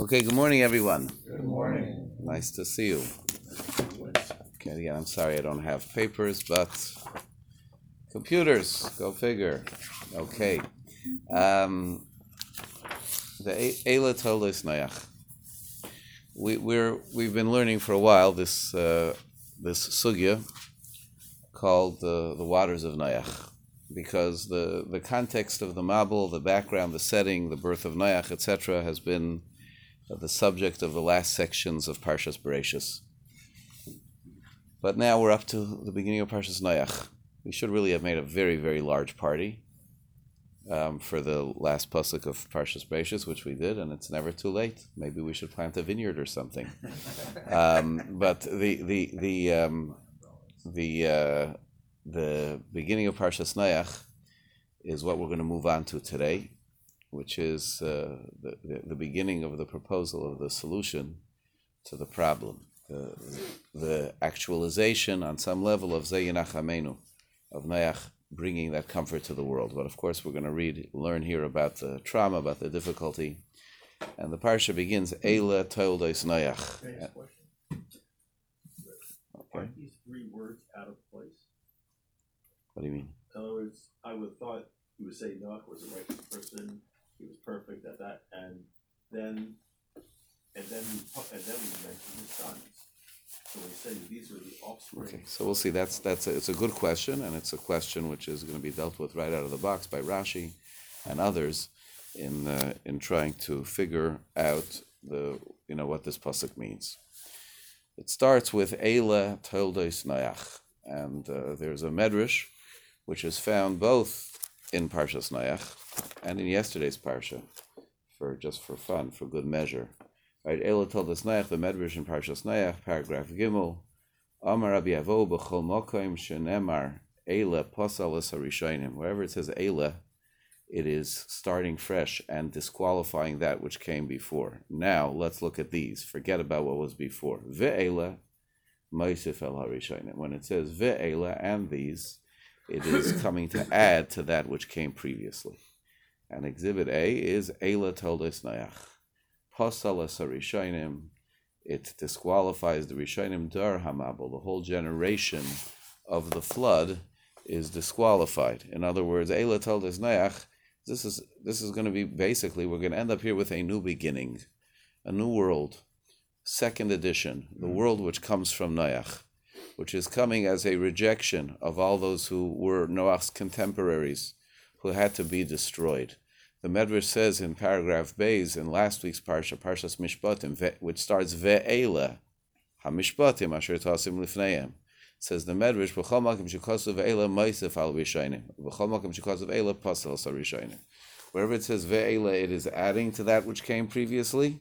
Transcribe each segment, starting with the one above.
Okay, good morning, everyone. Good morning. Nice to see you. Okay, again, I'm sorry I don't have papers, but computers, go figure. Okay. Um, the Eila Toldos Noach. We, we're we've been learning for a while this uh, this sugya called the the waters of Noach, because the the context of the Mabul, the background, the setting, the birth of Noach, etc., has been the subject of the last sections of Parshas Bereshis. But now we're up to the beginning of Parshas Noach. We should really have made a very, very large party um, for the last pasuk of Parshas Bereshis, which we did, and it's never too late. Maybe we should plant a vineyard or something. um, but the the the um, the uh, the beginning of Parshas Noach is what we're going to move on to today which is uh, the, the, the, beginning of the proposal of the solution to the problem, the, the actualization on some level of Zayinach Amenu, of Noach bringing that comfort to the world. But of course, we're going to read, learn here about the trauma, about the difficulty. And the parsha begins, Eila Toldos Noach. Are these three words out of place? What do you mean? In other words, I would have thought you would say Noach was a righteous person, he was perfect at that, and then, and then and then we mentioned his sons. So we say these are the offspring. Okay, so we'll see. That's that's a, it's a good question, and it's a question which is going to be dealt with right out of the box by Rashi and others in uh, in trying to figure out the you know what this pasuk means. It starts with Eila Toldos Noach, and uh, there's a medrash which is found both in Parshas Noach and in yesterday's parsha, for just for fun, for good measure. Right, Ela Toldos Noach, the Medrash in Parshas Noach, paragraph Gimel, Amar Rabbi Avo b'chol mokoim shenemar Ela posal harishonim. Wherever it says Ela, it is starting fresh and disqualifying that which came before. Now let's look at these. Forget about what was before. Ve'ela Moisif el harishonim. When it says Ve'ela and these, it is coming to add to that which came previously. And exhibit A is Eila Toldos Noach. Posalas Rishonim. It disqualifies the Rishonim Dar Hamabel. The whole generation of the flood is disqualified. In other words, Eila Toldos Noach. This is this is going to be basically we're going to end up here with a new beginning, a new world, second edition, the mm. world which comes from Noach which is coming as a rejection of all those who were Noach's contemporaries, who had to be destroyed. The Medrash says in paragraph Bays in last week's parsha, Parshas Mishpatim, which starts Ve'ela, HaMishpatim Asher Tasim Lifneim. Says the Medrash, B'chol makim shekosu ve'ela moisef al rishayim. B'chol makim shekosu ve'ela pasel sa rishayim. Wherever it says ve'ela, it is adding to that which came previously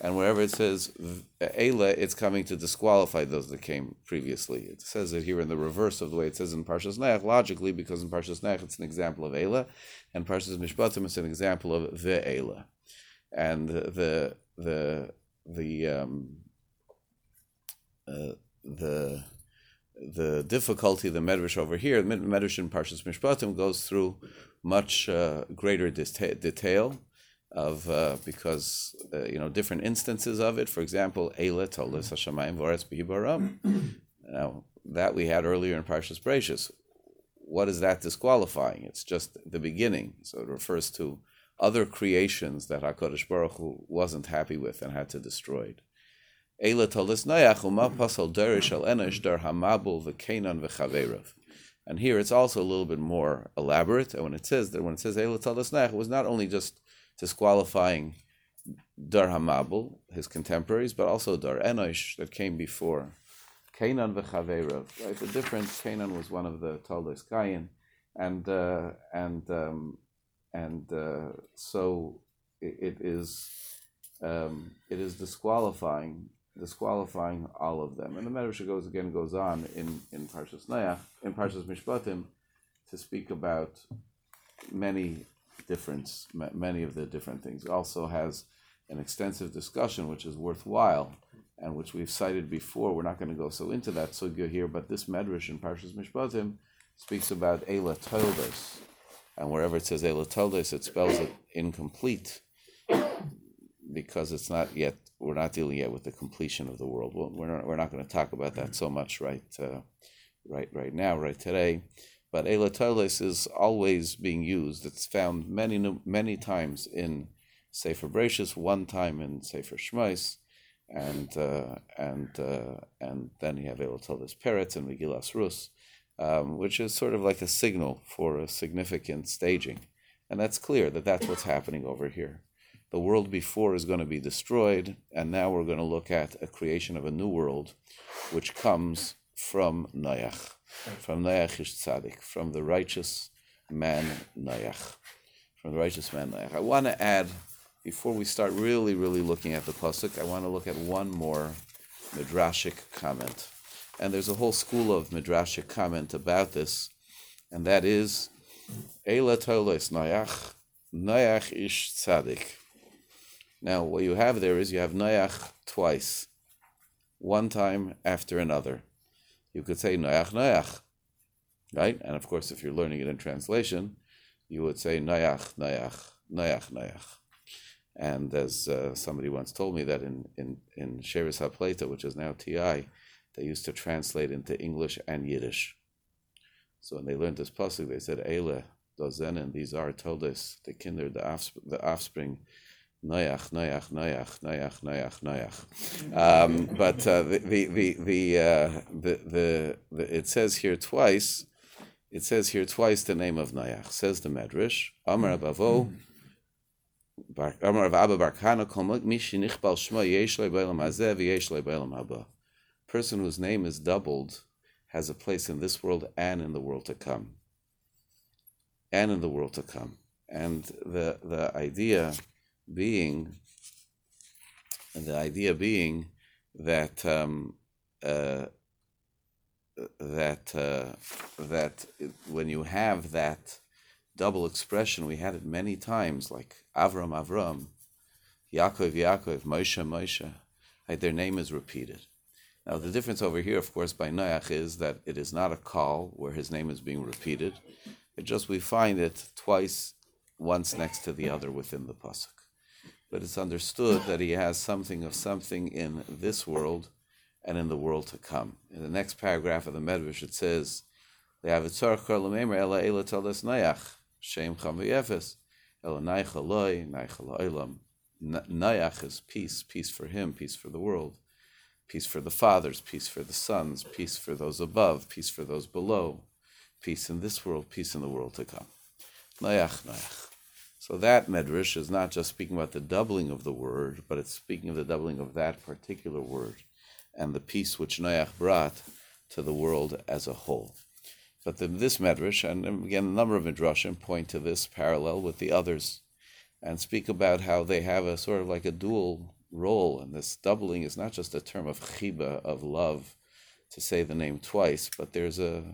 and wherever it says Eila, it's coming to disqualify those that came previously. It says it here in the reverse of the way it says in Parshas Nech, logically, because in Parshas Nech it's an example of Eila, and Parshas Mishpatim it's an example of Ve'ela. And the the the um, uh, the the difficulty the medrash over here, the medrash in Parshas Mishpatim goes through much uh, greater detail of uh, because uh, you know different instances of it. For example, Eila Toldos Hashemayim Voretz Bibaram. Now that we had earlier in Parshas Bereshis. What is that disqualifying? It's just the beginning, so it refers to other creations that Hakadosh Baruch Hu wasn't happy with and had to destroy. Eila Toldos Noach Uma Pasal Derish Al Enosh Dar Hamabul V'Kenan V'Chaverav. And here it's also a little bit more elaborate. And when it says that when it says Eila Toldos Noach, it was not only just disqualifying Dar Hamabul, his contemporaries, but also Dar Enosh that came before. Canaan v'Chaverav, right? The difference. Canaan was one of the Toldos Kayin, and uh, and um, and uh, so it, it is um, it is disqualifying disqualifying all of them. And the Medrash goes again goes on in in Parshas Noach, in Parshas Mishpatim, to speak about many difference, many of the different things. It also has an extensive discussion, which is worthwhile, and which we've cited before. We're not going to go so into that sugya here, but this medrash in Parshas Mishpatim speaks about Eila Toldos, and wherever it says Eila Toldos, it spells it incomplete because it's not yet we're not dealing yet with the completion of the world. Well, we're not, we're not going to talk about that so much right uh, right right now, right today. But Elatolis is always being used. It's found many many times in Sefer Bereshis, one time in Sefer Shmos, and uh, and uh, and then you have Elatolis Peretz and Megillas Rus, um, which is sort of like a signal for a significant staging, and that's clear that that's what's happening over here. The world before is going to be destroyed, and now we're going to look at a creation of a new world, which comes from Noach, from Noach ish tzaddik, from the righteous man Noach, from the righteous man Noach. I want to add, before we start really, really looking at the pasuk, I want to look at one more midrashic comment, and there's a whole school of midrashic comment about this, and that is, Eila toles Noach, Noach ish tzaddik. Now, what you have there is you have Noach twice, one time after another. You could say Noach, Noach, right? And of course, if you're learning it in translation, you would say Noach, Noach, Noach, Noach. And as uh, somebody once told me that in in in Shevis HaPleita, which is now TI, they used to translate into English and Yiddish. So when they learned this pasuk, they said Eile, Dozenen, these are told us the kinder, the offspring, the offspring Noach, Noach, Noach, Noach, Noach, Noach. Um, but uh, the the uh, the, the the it says here twice. It says here twice the name of Noach. Says the Medrash. Amar Abavo. Amar Abba Barkana Kolmak Mishi Nichbal Shma Yesh Beilam Hazev Yesh Beilam Haba. Person whose name is doubled has a place in this world and in the world to come. And in the world to come. And the the idea being, the idea being that um, uh, that uh, that when you have that double expression, we had it many times, like Avram Avram, Yaakov Yaakov, Moshe Moshe. Their name is repeated. Now the difference over here, of course, by Noach is that it is not a call where his name is being repeated. It just we find it twice, once next to the other within the pasuk but it's understood that he has something of something in this world and in the world to come. In the next paragraph of the Medrash, it says, Nayach is peace, peace for him, peace for the world, peace for the fathers, peace for the sons, peace for those above, peace for those below, peace in this world, peace in the world to come. Nayach, Nayach. So that medrash is not just speaking about the doubling of the word, but it's speaking of the doubling of that particular word and the peace which Noach brought to the world as a whole. But this medrash, and again, a number of midrashim point to this parallel with the others, and speak about how they have a sort of like a dual role, and this doubling is not just a term of chiba of love, to say the name twice, but there's a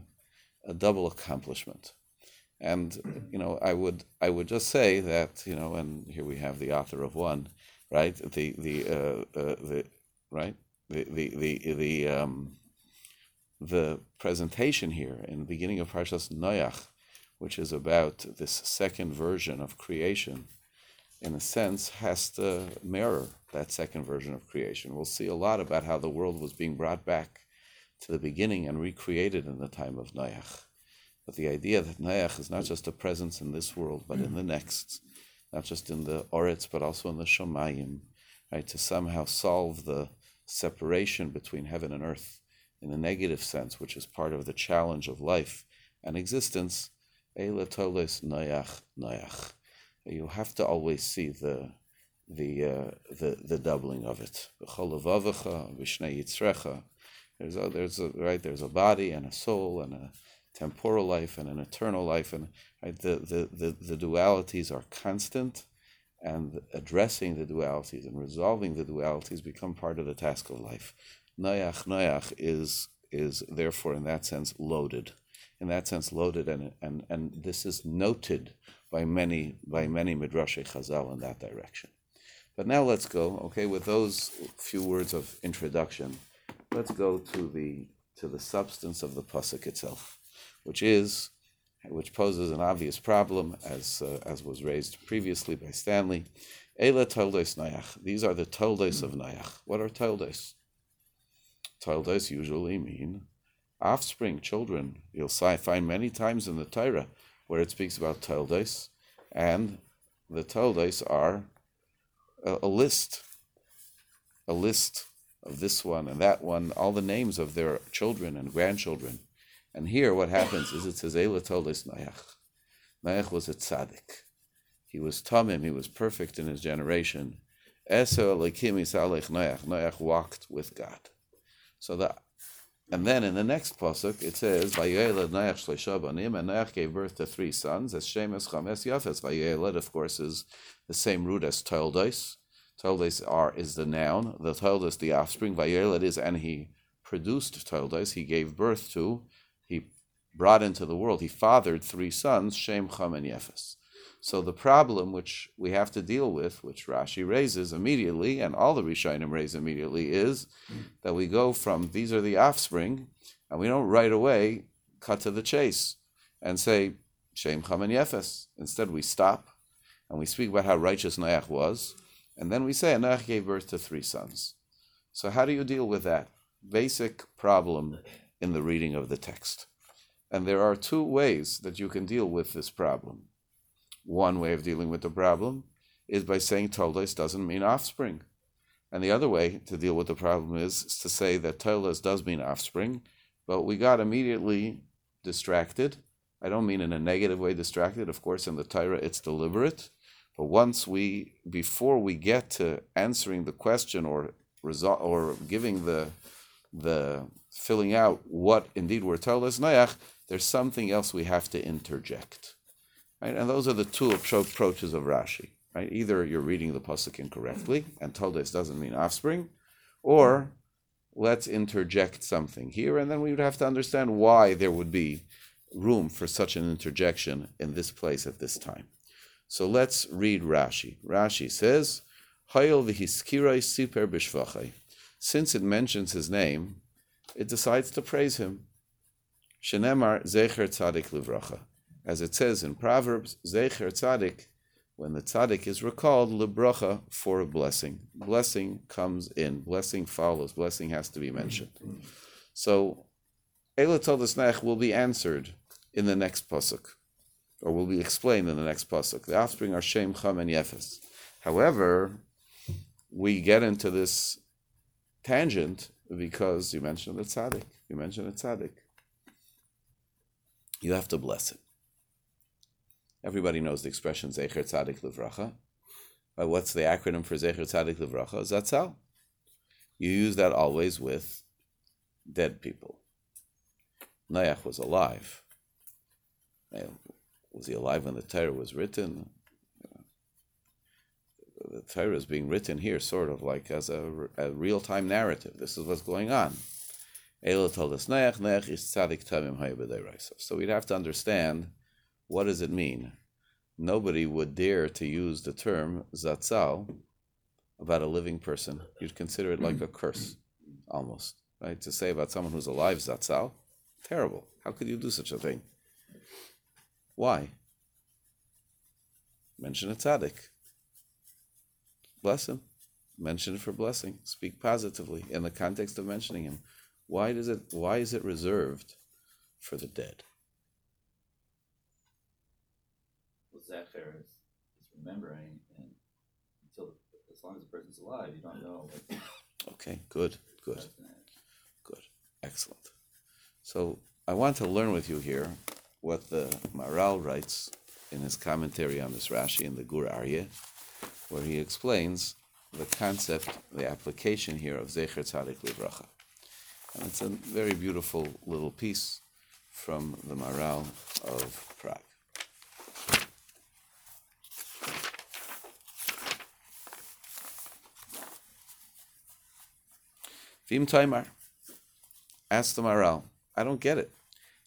a double accomplishment. And you know, I would I would just say that you know, and here we have the author of one, right? The the uh, uh, the right the the the the um, the presentation here in the beginning of Parshas Noach, which is about this second version of creation, in a sense, has to mirror that second version of creation. We'll see a lot about how the world was being brought back to the beginning and recreated in the time of Noach. But the idea that Noach is not just a presence in this world, but in the next, not just in the Oretz, but also in the Shomayim, right? To somehow solve the separation between heaven and earth in the negative sense, which is part of the challenge of life and existence. Eila toles Noach. You have to always see the the uh, the the doubling of it. There's a, there's a, right there's a body and a soul and a temporal life and an eternal life, and right, the, the, the, the dualities are constant, and addressing the dualities and resolving the dualities become part of the task of life. Noach, Noach is is therefore in that sense loaded, in that sense loaded, and and and this is noted by many by many midrashei Chazal in that direction. But now let's go, okay, with those few words of introduction, let's go to the to the substance of the pasuk itself which is which poses an obvious problem, as uh, as was raised previously by Stanley. Eila Toldos Nayach. These are the Toldos of Nayach. What are Toldos? Toldos usually mean offspring, children. You'll find many times in the Torah where it speaks about Toldos, and the Toldos are a, a list, a list of this one and that one, all the names of their children and grandchildren. And here, what happens is it says Eila Toldos Nayach. Nayach was a tzaddik. He was tamim. He was perfect in his generation. Eso Noach. Noach walked with God. So that, and then in the next pasuk it says, "Vayeled Noach shleisha banim," and Noach gave birth to three sons. As Shemes Chames Yafes. Vayeled, of course, is the same root as Toldos. Toldos are is the noun. The Toldos, the offspring. Vayeled is, and he produced Toldos. He gave birth to. Brought into the world. He fathered three sons, Shem, Cham, and Yefes. So the problem which we have to deal with, which Rashi raises immediately, and all the Rishonim raise immediately, is that we go from these are the offspring, and we don't right away cut to the chase and say Shem Cham and Yefes. Instead, we stop and we speak about how righteous Noach was, and then we say Noach gave birth to three sons. So how do you deal with that basic problem in the reading of the text? And there are two ways that you can deal with this problem. One way of dealing with the problem is by saying Toldos doesn't mean offspring. And the other way to deal with the problem is, to say that Toldos does mean offspring, but we got immediately distracted. I don't mean in a negative way distracted. Of course, in the Torah, it's deliberate. But once we, before we get to answering the question or result or giving the the filling out what indeed we're told as there's something else we have to interject. Right? And those are the two approaches of Rashi. Right? Either you're reading the pasuk incorrectly, and Toldos doesn't mean offspring, or let's interject something here, and then we would have to understand why there would be room for such an interjection in this place at this time. So let's read Rashi. Rashi says. Since it mentions his name, it decides to praise him. Shenemar zecher tzadik livracha as it says in Proverbs, Zecher Tzadik, when the Tzadik is recalled, Libracha for a blessing. Blessing comes in, blessing follows, blessing has to be mentioned. So, Nech will be answered in the next pasuk, or will be explained in the next pasuk. The offspring are Shem, Cham, and Yefes. However, we get into this tangent because you mentioned the tzaddik. You mentioned the tzaddik. You have to bless it. Everybody knows the expression Zecher Tzadik Livracha. But what's the acronym for Zecher Tzadik Livracha? Zatzal. You use that always with dead people. Noach was alive. Was he alive when the Torah was written? The Torah is being written here sort of like as a, a real time narrative. This is what's going on. So we'd have to understand what does it mean? Nobody would dare to use the term zatzal about a living person. You'd consider it like a curse, almost, right? To say about someone who's alive, zatzal, terrible. How could you do such a thing? Why? Mention a tzaddik. Bless him. Mention it for blessing. Speak positively in the context of mentioning him. Why does it? Why is it reserved for the dead? Well, Zecher is, is remembering, and until as long as the person's alive, you don't know. okay, good, good, good, excellent. So I want to learn with you here what the Maharal writes in his commentary on this Rashi in the Gur Aryeh, where he explains the concept, the application here of Zecher Tzadik Livracha. And it's a very beautiful little piece from the Maharal of Prague. Vim Taimar. Ask the Maharal. I don't get it.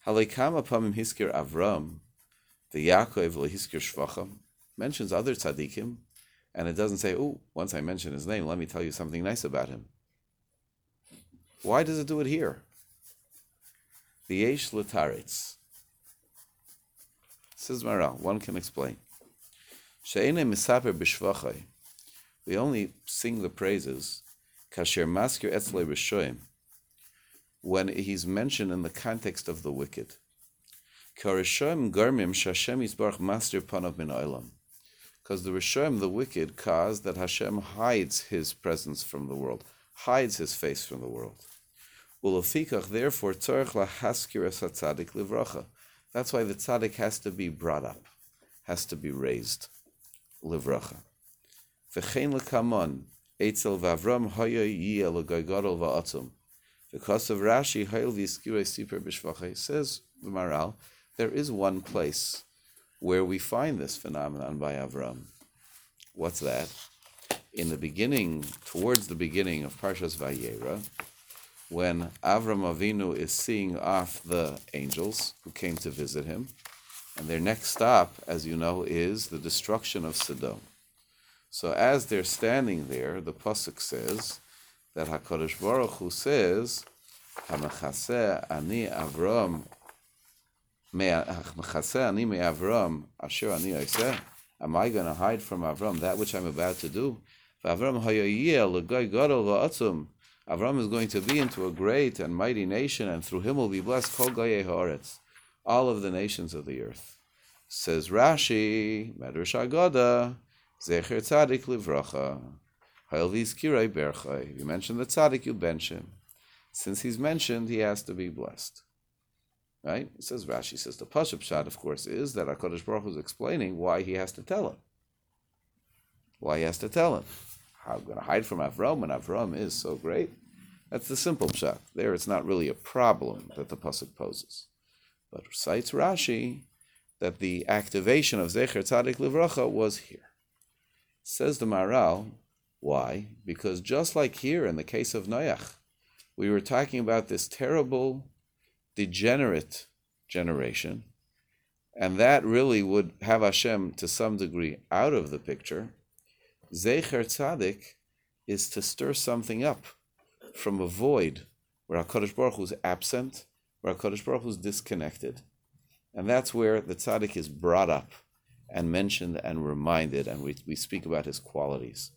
Halekama pamim hiskir Avram, the Yaakov lehiskir Shvacham, mentions other tzaddikim, and it doesn't say, oh, once I mention his name, let me tell you something nice about him. Why does it do it here? The Yesh Lataritz. Says Maharal, one can explain. She'ene misaper b'shvachai. We only sing the praises kasher maskir etzle rishoim when he's mentioned in the context of the wicked. Karishoim garmim shashem yisbarach master panav min olam. Because the Rishoim, the wicked, cause that Hashem hides his presence from the world, hides his face from the world. Ulafikach, therefore, tzarech lahaskir es hatzadik livracha. That's why the tzaddik has to be brought up, has to be raised. Livracha. V'chein lekamon, etzel v'avram hoya yiyeh l'goygodol va'atzum. Because of Rashi, hayil v'yiskirei siper b'shvacha, says the Maharal, there is one place where we find this phenomenon by Avram. What's that? In the beginning, towards the beginning of Parshas Vayera, when Avram Avinu is seeing off the angels who came to visit him, and their next stop, as you know, is the destruction of Sodom. So as they're standing there, the pasuk says that Hakadosh Baruch Hu says, "Hamachaseh ani Avram HaMechaseh ani me Avram asher ani Yoseh Am I going to hide from Avram that which I'm about to do? Avram Avram is going to be into a great and mighty nation, and through him will be blessed all of the nations of the earth. Says Rashi, Medrash Agoda, Zecher Tzadik Livracha, Hail Vizkirei Berchai. You mentioned the Tzadik, you bench him. Since he's mentioned, he has to be blessed. Right? It says Rashi says the Pashup of course, is that Hakadosh Baruch Hu is explaining why he has to tell him. Why he has to tell him. I'm going to hide from Avram when Avram is so great. That's the simple shot. There, it's not really a problem that the pasuk poses, but cites Rashi that the activation of Zecher Tzadik Livracha was here. Says the Maharal, why? Because just like here in the case of Noach, we were talking about this terrible degenerate generation, and that really would have Hashem to some degree out of the picture. Zecher Tzadik is to stir something up from a void where HaKadosh Baruch Hu is absent, where HaKadosh Baruch Hu is disconnected. And that's where the tzaddik is brought up and mentioned and reminded, and we, we speak about his qualities.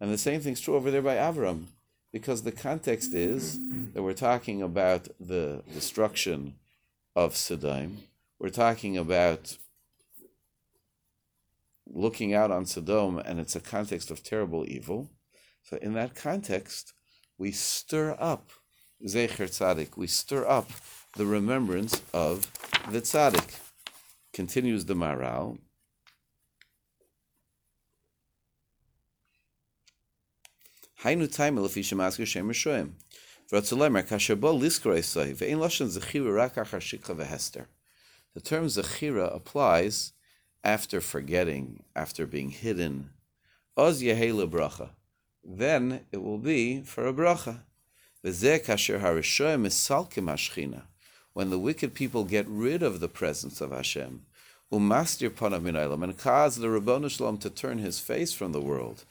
And the same thing's true over there by Avram because the context is that we're talking about the destruction of Sodom. We're talking about looking out on Sodom and it's a context of terrible evil. So in that context, we stir up Zecher Tzaddik, we stir up the remembrance of the Tzaddik. Continues the Maharal. Hainu Taimel if Isha Masker Shem Rishoim. Vratzulemer, Kashabo Liskor Esai, Ve'in Lashon Zechira Rak Achar Shikha V'Hester. The term Zechira applies after forgetting, after being hidden. Oz yehei bracha. Then it will be for a bracha. When the wicked people get rid of the presence of Hashem, umastir panav min and cause the Rabbanu Shalom to turn his face from the world,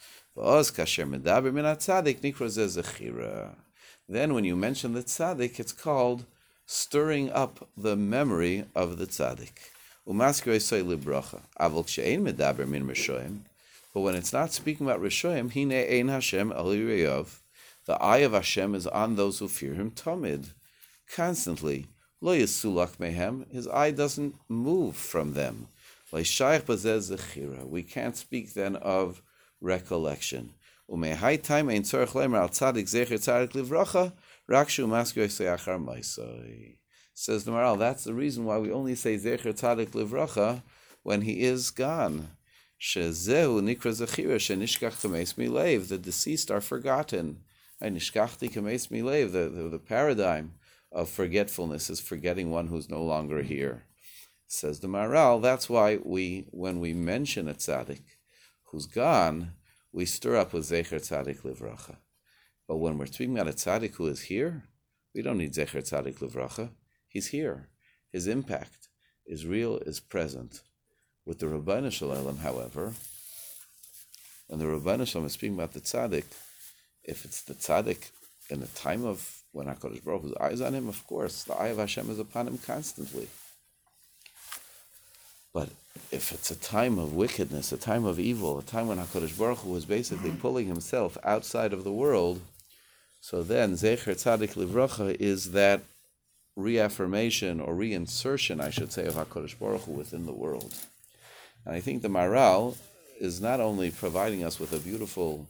then when you mention the tzaddik, it's called stirring up the memory of the tzaddik. But when it's not speaking about Rishoyim, Hine Ein Hashem the eye of Hashem is on those who fear him tamid, constantly. Lo Yisulach Mehem, his eye doesn't move from them. We can't speak then of recollection. Time ein tzorach lemer al tzadik zecher tzadik livracha rakshu maskyo seyachar maisoi. Says the Maharal, that's the reason why we only say zecher tzadik livracha when he is gone. Shezehu nikra zechira shenishkach kameis milev. The deceased are forgotten. Nishkachti kameis milev. The, the paradigm of forgetfulness is forgetting one who's no longer here. Says the Maharal, that's why we, when we mention a tzaddik, who's gone, we stir up with Zecher Tzadik Livracha. But when we're speaking about a tzaddik who is here, we don't need Zecher Tzadik Livracha. He's here. His impact is real, is present. With the Rabbeinu Shalom, however, when the Rabbeinu Shalom is speaking about the tzaddik, if it's the tzaddik in the time of when HaKadosh Baruch Hu's eyes on him, of course, the eye of Hashem is upon him constantly. But if it's a time of wickedness, a time of evil, a time when Hakadosh Baruch Hu was basically pulling himself outside of the world, so then Zecher Tzadik Livracha is that reaffirmation or reinsertion, I should say, of Hakadosh Baruch Hu within the world. And I think the Maharal is not only providing us with a beautiful,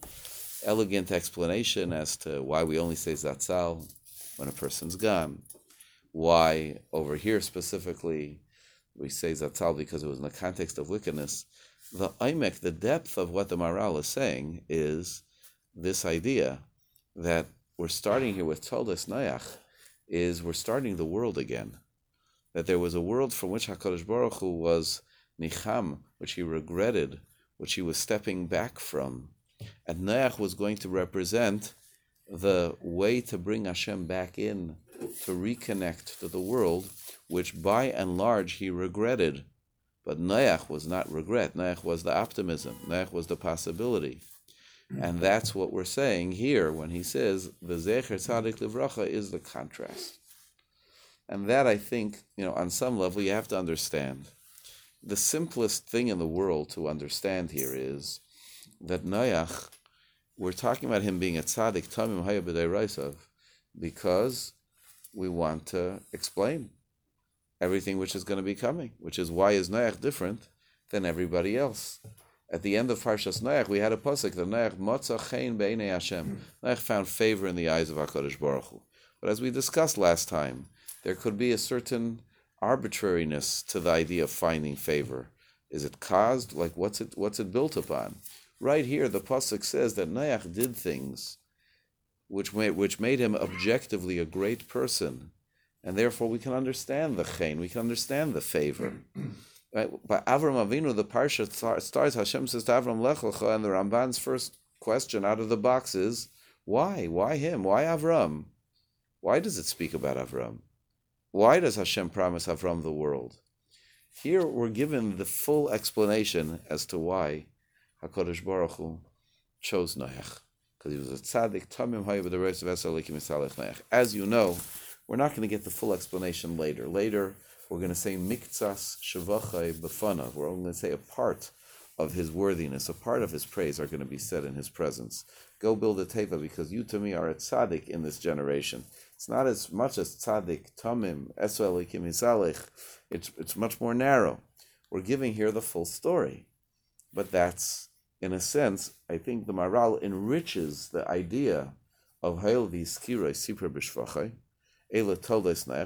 elegant explanation as to why we only say Zatzal when a person's gone, why over here specifically we say Zatzal because it was in the context of wickedness. The Aimek, the depth of what the Maharal is saying is this idea that we're starting here with Toldes Nayach, is we're starting the world again. That there was a world from which HaKadosh Baruch Hu was Nicham, which he regretted, which he was stepping back from. And Noach was going to represent the way to bring Hashem back in, to reconnect to the world, which by and large he regretted. But Noach was not regret. Noach was the optimism. Noach was the possibility. And that's what we're saying here when he says the Zecher Tzadik Livracha is the contrast. And that I think, you know, on some level you have to understand. The simplest thing in the world to understand here is that Noach, we're talking about him being a tzaddik tamim haya b'deiraisav, because we want to explain everything which is going to be coming, which is why is Noach different than everybody else. At the end of Parshas Noach, we had a pasuk that Noach motza beinei Hashem. Noach found favor in the eyes of Hakadosh Baruch Hu. But as we discussed last time, there could be a certain arbitrariness to the idea of finding favor. Is it caused? Like what's it? What's it built upon? Right here, the pasuk says that Noach did things which made which made him objectively a great person, and therefore we can understand the chen. We can understand the favor. Right? By Avram Avinu, the parsha starts. Hashem says to Avram Lech and the Ramban's first question out of the box is, why? Why him? Why Avram? Why does it speak about Avram? Why does Hashem promise Avram the world? Here we're given the full explanation as to why Hakadosh Baruch Hu chose Noach because he was a tzaddik tamim hayu the rest of. As you know, we're not going to get the full explanation later. Later we're going to say miktsas shavachai befana. We're only going to say a part of his worthiness, a part of his praise are going to be said in his presence. Go build a teva because you to me are a tzaddik in this generation. It's not as much as tzaddik, tamim, esvelikim hisalech. It's it's much more narrow. We're giving here the full story, but that's in a sense, I think the Maharal enriches the idea of Hail Vizkira Sipra Bishvachai. Ela.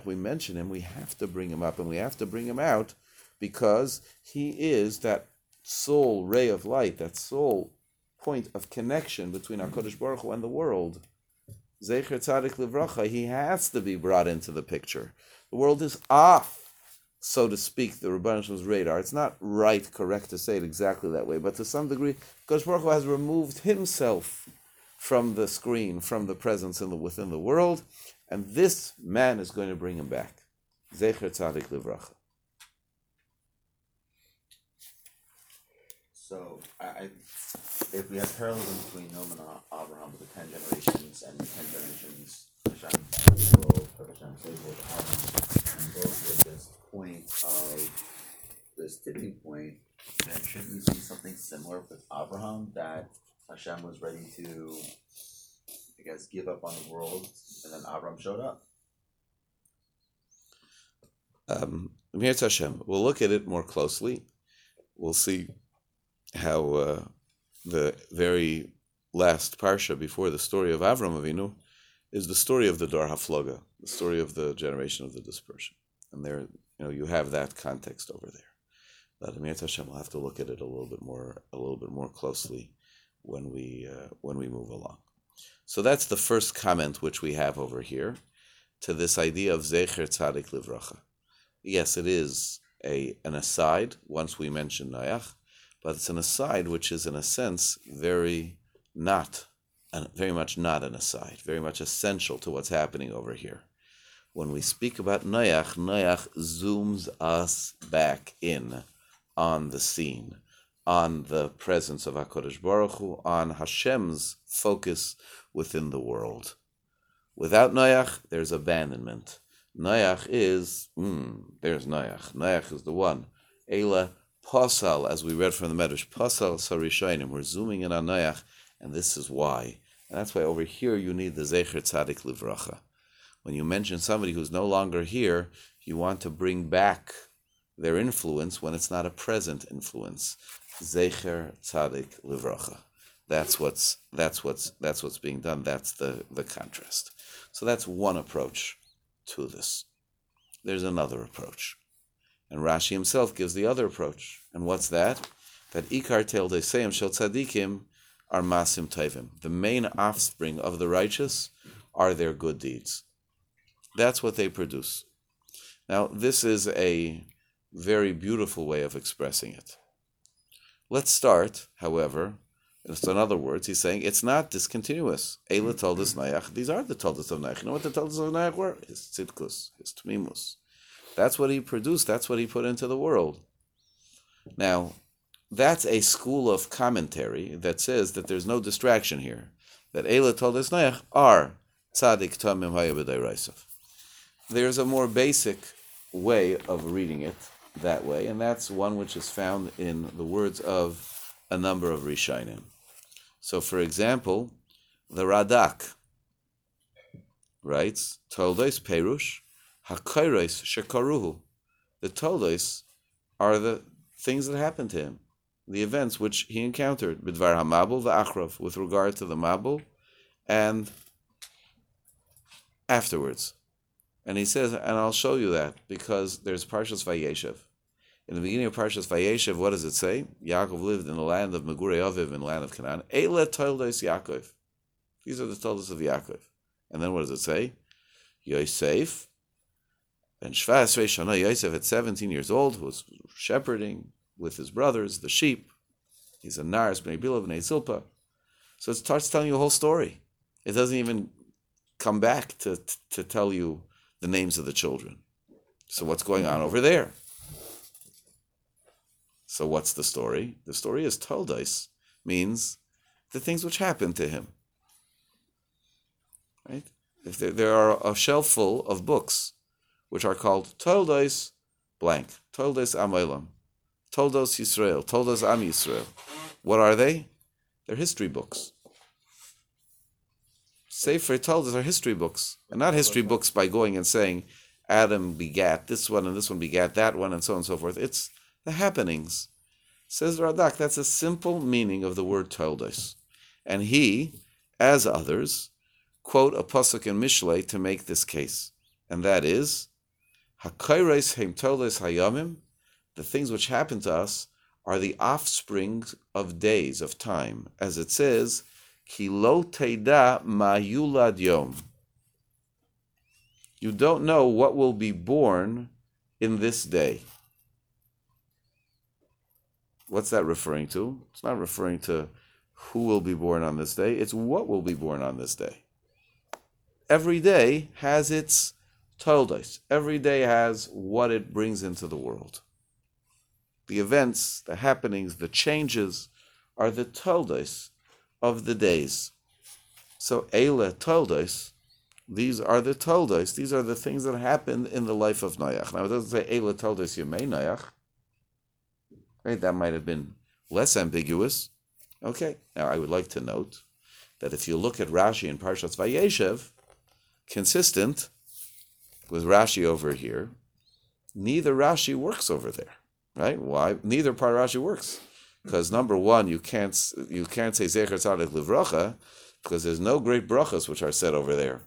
We mention him, we have to bring him up, and we have to bring him out because he is that sole ray of light, that sole point of connection between HaKadosh Baruch Hu and the world. Zecher Tzadik Livracha, he has to be brought into the picture. The world is off, so to speak, the Rabbanish's radar. It's not right, correct to say it exactly that way, but to some degree, Kodesh Baruch Hu has removed himself from the screen, from the presence in the, within the world, and this man is going to bring him back. Zecher Tzadik Livracha. So, I, if we have parallelism between Noam and Abraham with the ten generations and the ten generations, Hashem will Abraham, and both with this point of this tipping point, then shouldn't we see something similar with Abraham that Hashem was ready to, I guess, give up on the world, and then Abraham showed up? Um, Hashem. We'll look at it more closely. We'll see how uh, the very last parsha before the story of Avram Avinu is the story of the Dor Hafloga, the story of the generation of the dispersion. And there, you know, you have that context over there. But Amir Hashem will have to look at it a little bit more, a little bit more closely when we uh, when we move along. So that's the first comment which we have over here to this idea of Zecher Tzadik Livracha. Yes, it is a an aside once we mention Noach, but it's an aside which is in a sense very not, very much not an aside, very much essential to what's happening over here. When we speak about Noach, Noach zooms us back in on the scene, on the presence of HaKadosh Baruch Hu, on Hashem's focus within the world. Without Noach, there's abandonment. Noach is, mm, there's Noach. Noach is the one. Ela Pasal, as we read from the Medrash, Pasal Sarishainim. We're zooming in on Noach, and this is why. And that's why over here you need the Zecher Tzadik Livracha. When you mention somebody who's no longer here, you want to bring back their influence when it's not a present influence. Zecher Tzadik Livracha. That's what's that's what's that's what's being done. That's the the contrast. So that's one approach to this. There's another approach. And Rashi himself gives the other approach. And what's that? That Ikar Tel Deseyim Shel Tzadikim are Masim Tevim. The main offspring of the righteous are their good deeds. That's what they produce. Now, this is a very beautiful way of expressing it. Let's start, however, so in other words, he's saying it's not discontinuous. Eila Toldos Nayach. These are the toldas of Nayach. You know what the toldas of Nayach were? His tzidkus, his tmimus. That's what he produced. That's what he put into the world. Now, that's a school of commentary that says that there's no distraction here. That Eila Toldos Nayach are tzadik tamim hayabedayraisov. There's a more basic way of reading it that way, and that's one which is found in the words of a number of Rishonim. So, for example, the Radak writes, Toldos Perush, Hakairos Shekaruhu. The Toldos are the things that happened to him, the events which he encountered, Bidvar Hamabul, the Achrov, with regard to the Mabul, and afterwards. And he says, and I'll show you that, because there's Parshas Vayeshev. In the beginning of Parshas Vayeshev, what does it say? Yaakov lived in the land of Megurei Aviv, in the land of Canaan. Eile Toldos Yaakov. These are the Toldos of Yaakov. And then what does it say? Yosef, and Shvas Shana Yosef at 17 years old, was shepherding with his brothers, the sheep. He's a Nars, Bnei Bilav, Bnei Zilpa. So it starts telling you a whole story. It doesn't even come back to, to tell you the names of the children. So what's going on over there? So what's the story? The story is Toldos, means the things which happened to him. Right? If there, there are a shelf full of books which are called Toldos blank, Toldos Amoilam, Toldos Yisrael, Toldos Am Yisrael. What are they? They're history books. Sefer Toldos are history books, and not history books by going and saying Adam begat this one and this one begat that one and so on and so forth. It's the happenings. Says Radak, that's a simple meaning of the word Toldos. And he, as others, quote a pasuk in Mishlei to make this case, and that is, Hakaires heim Toldos hayamim, the things which happen to us are the offspring of days, of time, as it says, Ki lo teida ma yulad yom. You don't know what will be born in this day. What's that referring to? It's not referring to who will be born on this day, it's what will be born on this day. Every day has its toldos. Every day has what it brings into the world. The events, the happenings, the changes are the toldos of the days. So Eila toldos, these are the toldos. These are the things that happened in the life of Noach. Now it doesn't say Eila toldos Yemei Noach. Right? That might have been less ambiguous. Okay. Now I would like to note that if you look at Rashi in Parshas Vayeshev, consistent with Rashi over here, neither Rashi works over there. Right? Why? Neither part Rashi works. Because number one, you can't you can't say Zecher Tzadik Livracha because there's no great brachas which are said over there.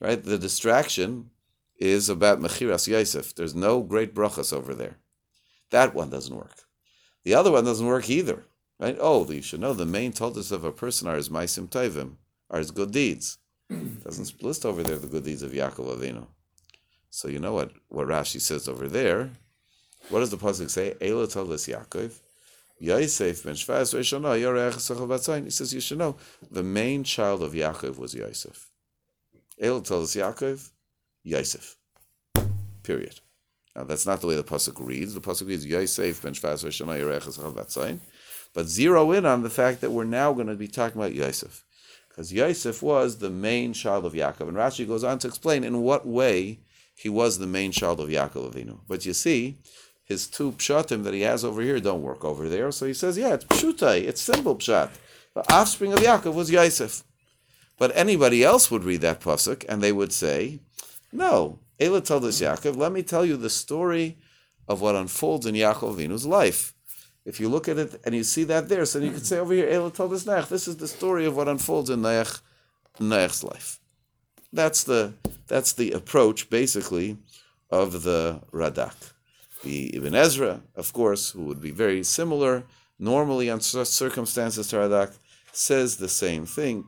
Right? The distraction is about Mechiras Yosef. There's no great brachas over there. That one doesn't work. The other one doesn't work either. Right? Oh, you should know the main toldos of a person are his maisim tovim, are his good deeds. doesn't list over there the good deeds of Yaakov Avinu. So you know what, what Rashi says over there. What does the pasuk say? Ela toldos Yaakov. Yosef ben Shvaz He says you should know the main child of Yaakov was Yosef. Ela toldos Yaakov, Yosef. Period. Now that's not the way the pasuk reads. The pasuk reads Yosef ben Shvas But zero in on the fact that we're now going to be talking about Yosef, because Yosef was the main child of Yaakov, and Rashi goes on to explain in what way he was the main child of Yaakov Avinu. But you see, his two pshatim that he has over here don't work over there. So he says, yeah, it's pshutai, it's simple pshat. The offspring of Yaakov was Yosef. But anybody else would read that pasuk and they would say, no, Ela told us Yaakov, let me tell you the story of what unfolds in Yaakov Avinu's life. If you look at it and you see that there, so you could say over here, Ela told us Noach, this is the story of what unfolds in Noach, Noach's life. That's the that's the approach basically of the Radak. The Ibn Ezra, of course, who would be very similar normally on such circumstances to Radak, says the same thing.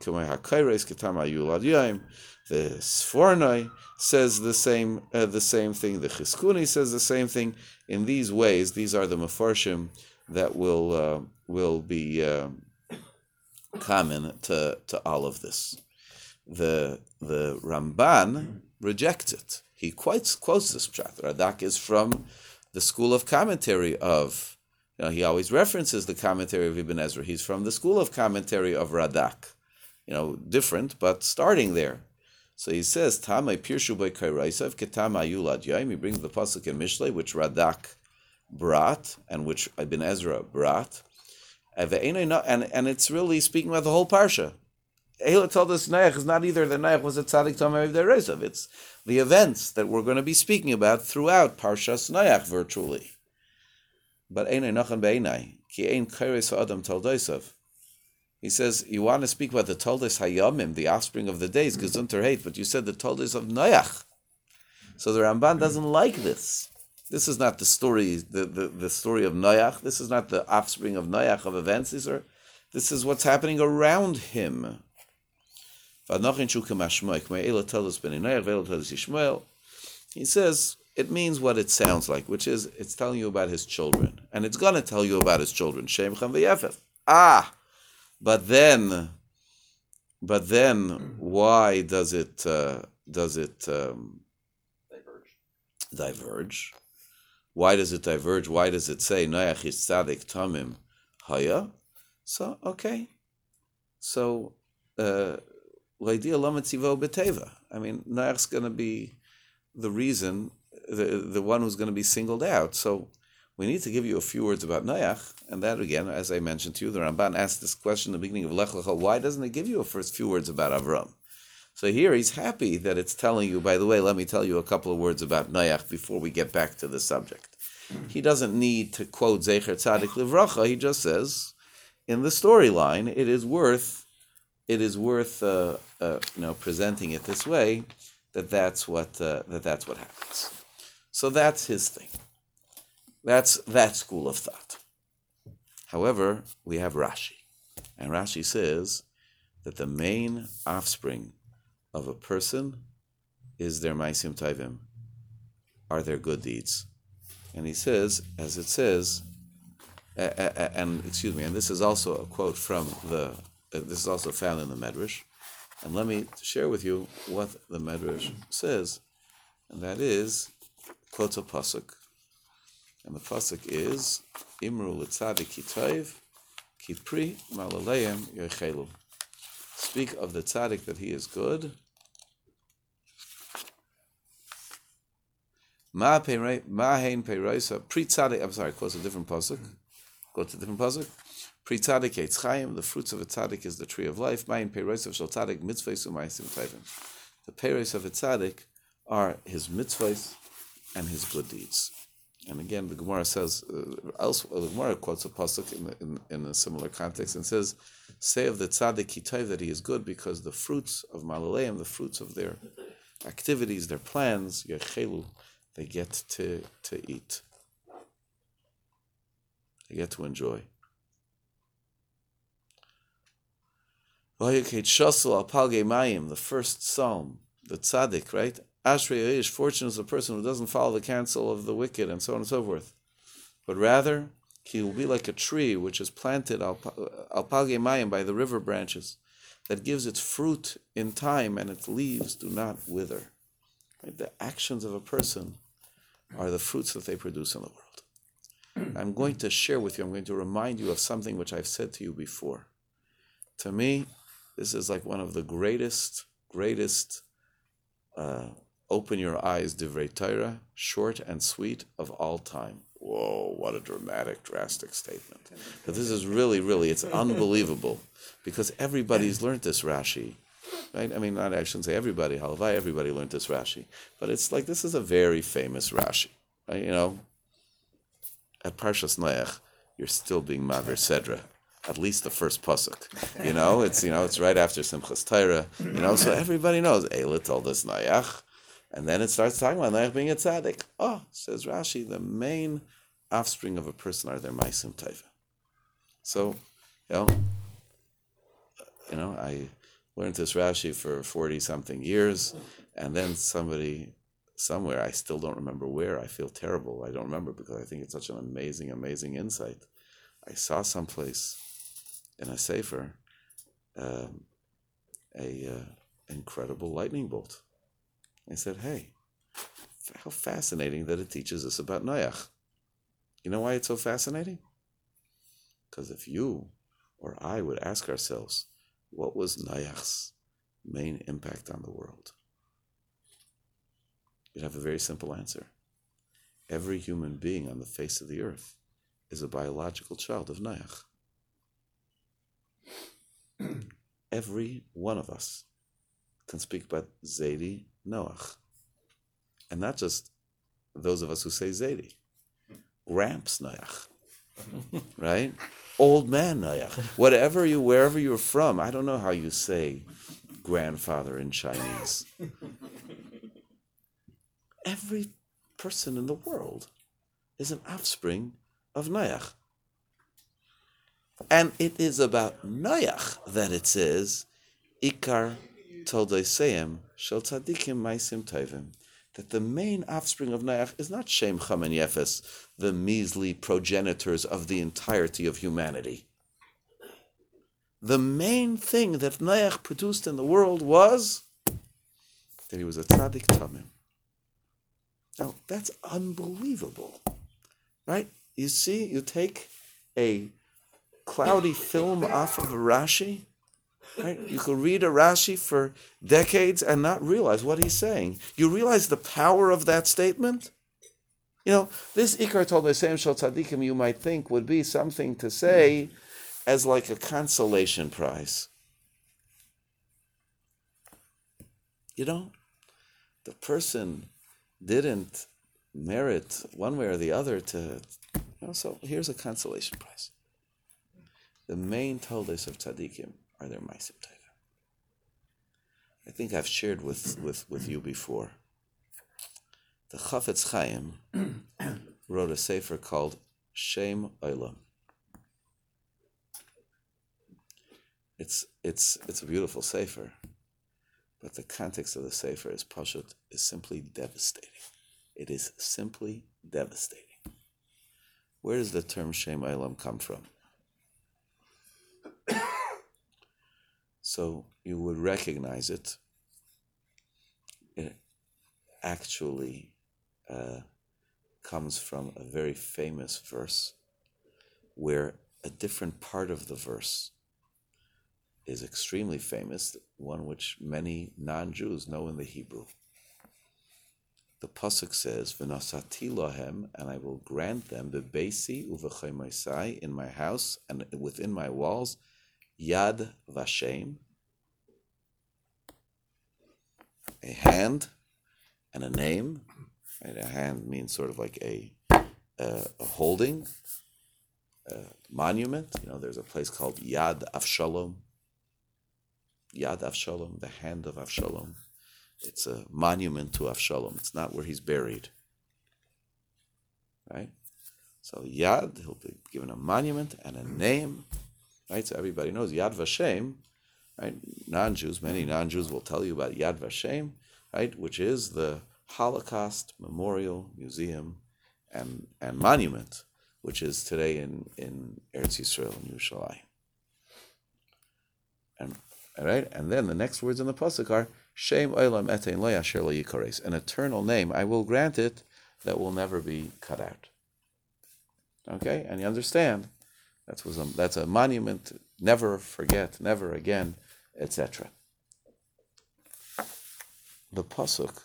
The Sforno says the same uh, the same thing. The Chizkuni says the same thing. In these ways, these are the Mefarshim that will uh, will be uh, common to, to all of this. The the Ramban rejects it. He quotes quotes this pshat. Radak is from the school of commentary of. You know, he always references the commentary of Ibn Ezra. He's from the school of commentary of Radak. You know, different, but starting there. So he says, Tamay Pirshu by Kairaisav, Ketama Yulad Yaim. He brings the Pasuk in Mishlei, which Radak brought, and which Ibn Ezra brought. And, and it's really speaking about the whole Parsha. Ehila told us Noach is not either the Noach was a tzaddik tamei of the It's the events that we're going to be speaking about throughout Parshas Noach virtually. But Einay Nachan Be'einay, Ki Ein Kairis Adam Taldoisav. He says, you want to speak about the Toldos Hayamim, the offspring of the days, Gesundter hate, but you said the Toldos of Noach. So the Ramban doesn't like this. This is not the story, the, the, the story of Noach. This is not the offspring of Noach of events. These are, this is what's happening around him. He says it means what it sounds like, which is it's telling you about his children, and it's going to tell you about his children. Shem Ah, but then, but then, why does it uh, does it um, Diverge. diverge? Why does it diverge? Why does it say Noach is tamim haya? So okay, so uh, I mean, Noach's going to be the reason, the, the one who's going to be singled out. So we need to give you a few words about Noach, and that again, as I mentioned to you, the Ramban asked this question in the beginning of Lech Lecha, why doesn't it give you a first few words about Avram? So here he's happy that it's telling you, by the way, let me tell you a couple of words about Noach before we get back to the subject. He doesn't need to quote Zecher Tzadik Livracha, he just says, in the storyline, it is worth it is worth uh, uh, you know presenting it this way that that's what uh, that that's what happens. So that's his thing. That's that school of thought. However, we have Rashi, and Rashi says that the main offspring of a person is their maisim taivim, are their good deeds, and he says, as it says, and excuse me, and this is also a quote from the uh, this is also found in the Medrash. And let me share with you what the Medrash says, and that is, quotes a pasuk, and the pasuk is Imru l'tzadik kitayv kipri malaleim yochelu. Speak of the tzaddik that he is good. Ma hein peiroisa pri tzaddik. I'm sorry, quotes a different pasuk. Quotes a different pasuk. Pri tzaddik eitz chayim, the fruits of a tzaddik is the tree of life. Mayin peiros of shal tzaddik mitzvahs u'maisim tayvim. The peiros of a tzaddik are his mitzvahs and his good deeds. And again, the Gemara says, uh, elsewhere, the Gemara quotes a pasuk in, in, in, a similar context and says, "Say of the tzaddik kitayv that he is good because the fruits of malaleim, the fruits of their activities, their plans, yechelu, they get to to eat, they get to enjoy." The first psalm, the tzaddik, right? Ashrei Ish, fortunate is the person who doesn't follow the counsel of the wicked, and so on and so forth. But rather, he will be like a tree which is planted al mayim by the river branches, that gives its fruit in time and its leaves do not wither. The actions of a person are the fruits that they produce in the world. I'm going to share with you, I'm going to remind you of something which I've said to you before. To me, this is like one of the greatest, greatest uh, open your eyes, divrei Torah, short and sweet of all time. whoa, what a dramatic, drastic statement. But this is really, really, it's unbelievable because everybody's learned this Rashi. Right? I mean, not I shouldn't say everybody, Halavai, everybody learned this Rashi. But it's like this is a very famous Rashi. Right? You know, at Parshas Noach, you're still being Maver Sedra. At least the first pasuk, you know, it's you know it's right after Simchas Torah, you know, so everybody knows Eila told us Noach, and then it starts talking about Noach being a tzaddik. Oh, says Rashi, the main offspring of a person are their maisim taiva. So, you know, you know, I learned this Rashi for forty something years, and then somebody somewhere, I still don't remember where. I feel terrible. I don't remember because I think it's such an amazing, amazing insight. I saw someplace in a sefer um, a uh, incredible lightning bolt. I said, "Hey, how fascinating that it teaches us about Noach." You know why it's so fascinating? Because if you or I would ask ourselves, what was Noach's main impact on the world? You'd have a very simple answer. Every human being on the face of the earth is a biological child of Noach. Every one of us can speak about Zaidi Noach. And not just those of us who say Zaidi. Gramps Noach. right? Old man Noach. Whatever you, wherever you're from, I don't know how you say grandfather in Chinese. Every person in the world is an offspring of Noach. And it is about Noach that it says, Ikar Toldoseim Shel Tzadikim Maisim Tovim. That the main offspring of Noach is not Shem Cham and Yefes, the measly progenitors of the entirety of humanity. The main thing that Noach produced in the world was that he was a tzaddik tamim. Now that's unbelievable, right? You see, you take a cloudy film off of Rashi, right? You could read a Rashi for decades and not realize what he's saying. You realize the power of that statement? You know, this Ikar told Hashem Shal Tzadikim, you might think would be something to say as like a consolation prize. You know, the person didn't merit one way or the other to you know, so here's a consolation prize. The main toldos of tzaddikim are their ma'asim taiva. I think I've shared with, with, with you before. The Chafetz Chaim wrote a sefer called Shem Olam. It's it's it's a beautiful sefer, but the context of the sefer is pashut is simply devastating. It is simply devastating. Where does the term Shem Olam come from? So you would recognize it. It actually uh, comes from a very famous verse where a different part of the verse is extremely famous, one which many non Jews know in the Hebrew. The pasuk says, "V'nasati lohem," and I will grant them bebeisi uv'chaymaisai in my house and within my walls, yad vashem, a hand and a name. Right? A hand means sort of like a uh, a holding, a monument. You know, there's a place called Yad Avshalom. Yad Avshalom, the hand of Avshalom. It's a monument to Avshalom. It's not where he's buried. Right? So Yad, he'll be given a monument and a name. Right? So everybody knows Yad Vashem. Right? Non-Jews, many non-Jews will tell you about Yad Vashem, right? Which is the Holocaust Memorial Museum and, and Monument, which is today in, in Eretz Yisrael in Yerushalayim. And all right, and then the next words in the pasuk are Shem Olam Etein Lo Yasher Lo an eternal name. I will grant it that will never be cut out. Okay, and you understand that was a, that's a monument. Never forget, never again, etc. The pasuk